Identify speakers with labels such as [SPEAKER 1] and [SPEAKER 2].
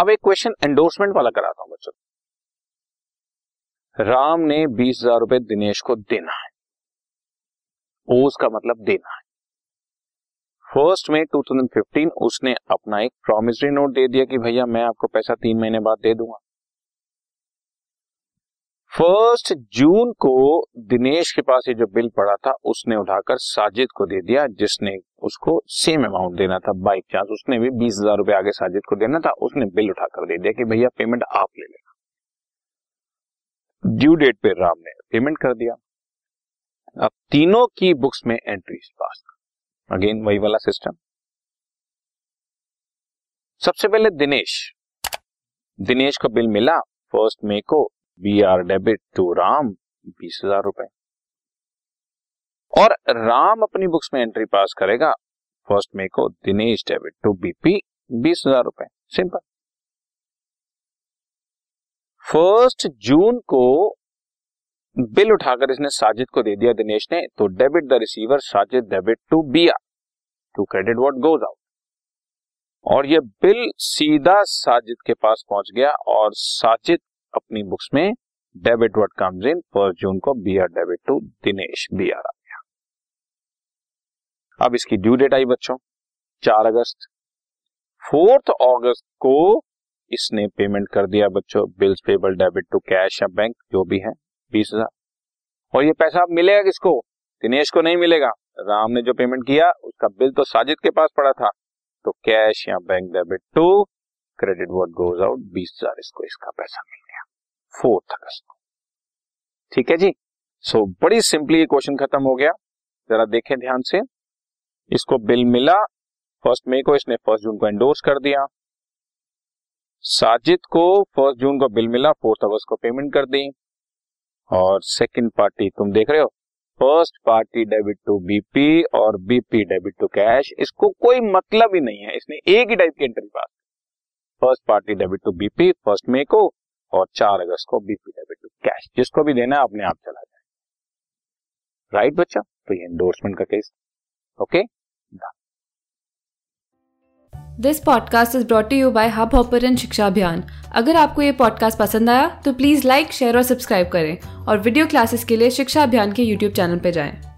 [SPEAKER 1] अब एक question endorsement वाला कराता हूँ बच्चों। राम ने बीस हज़ार रुपए दिनेश को देना है। ओज का मतलब देना है। फ़र्स्ट में 2015 उसने अपना एक प्रोमिसरी नोट दे दिया कि भैया मैं आपको पैसा तीन महीने बाद दे दूँगा। फ़र्स्ट जून को दिनेश के पास ये जो बिल पड़ा था, उसने उठाकर साजिद को दे दिया, जिसने उसको सेम अमाउंट देना था बाई चांस उसने भी बीस हज़ार रुपए आगे साजिद को देना था, उसने बिल उठाकर दे दिया कि भैया पेमेंट आप ले लेना। ड्यू डेट पे राम ने पेमेंट कर दिया। अब तीनों की बुक्स में एंट्रीज पास अगेन वही वाला सिस्टम सबसे पहले दिनेश। दिनेश को बिल मिला फ़र्स्ट मे को। B R debit to Ram बीस हज़ार रुपए। और राम अपनी बुक्स में एंट्री पास करेगा। फ़र्स्ट मे को दिनेश डेबिट टू बीपी बीस हज़ार रुपए। सिंपल फ़र्स्ट जून को बिल उठाकर इसने साजिद को दे दिया दिनेश ने तो debit the receiver Sajid debit to B R to credit what goes out और यह बिल सीधा साजिद के पास पहुँच गया और साजिद अपनी बुक्स में debit word comes in, first June को B R debit to Dinesh B R आ गया। अब इसकी ड्यू डेट आई बच्चों, चार अगस्त। फोर्थ अगस्त को इसने पेमेंट कर दिया बच्चों, bills payable, debit to cash या बैंक, जो भी है, बीस हज़ार। और ये पैसा अब मिलेगा किसको? दिनेश को नहीं मिलेगा। राम ने जो पेमेंट किया, उसका बिल तो साजिद के पास पड़ा था। तो कैश या bank debit to credit word goes out बीस हज़ार इसको इसका पैसा मिल गया। फोर्थ अगस्त को। ठीक है जी? सो so, बड़ी सिंपली ये क्वेश्चन खत्म हो गया। जरा देखें ध्यान से। इसको बिल मिला। फ़र्स्ट मे को इसने फ़र्स्ट जून को एंडोर्स कर दिया। साजिद को फ़र्स्ट जून को बिल मिला। फोर्थ अगस्त को पेमेंट कर दी। और सेकंड पार्टी तुम देख रहे हो? First party debit to BP और बीपी डेबिट टू कैश इसको कोई मतलब ही नहीं है। इसने एक ही टाइप की entry pass. First party debit to BP first मे को, और चार अगस्त को बीपी डेबिट टू कैश जिसको भी देना है, अपने आप चला जाए। राइट बच्चा? तो ये एंडोर्समेंट का case okay
[SPEAKER 2] this podcast is brought you by Hubhopper Shiksha Abhiyan अगर आपको ये पॉडकास्ट पसंद आया तो प्लीज़ लाइक शेयर और सब्सक्राइब करें। और वीडियो क्लासेस के लिए शिक्षा अभियान के यूट्यूब चैनल पर जाएँ।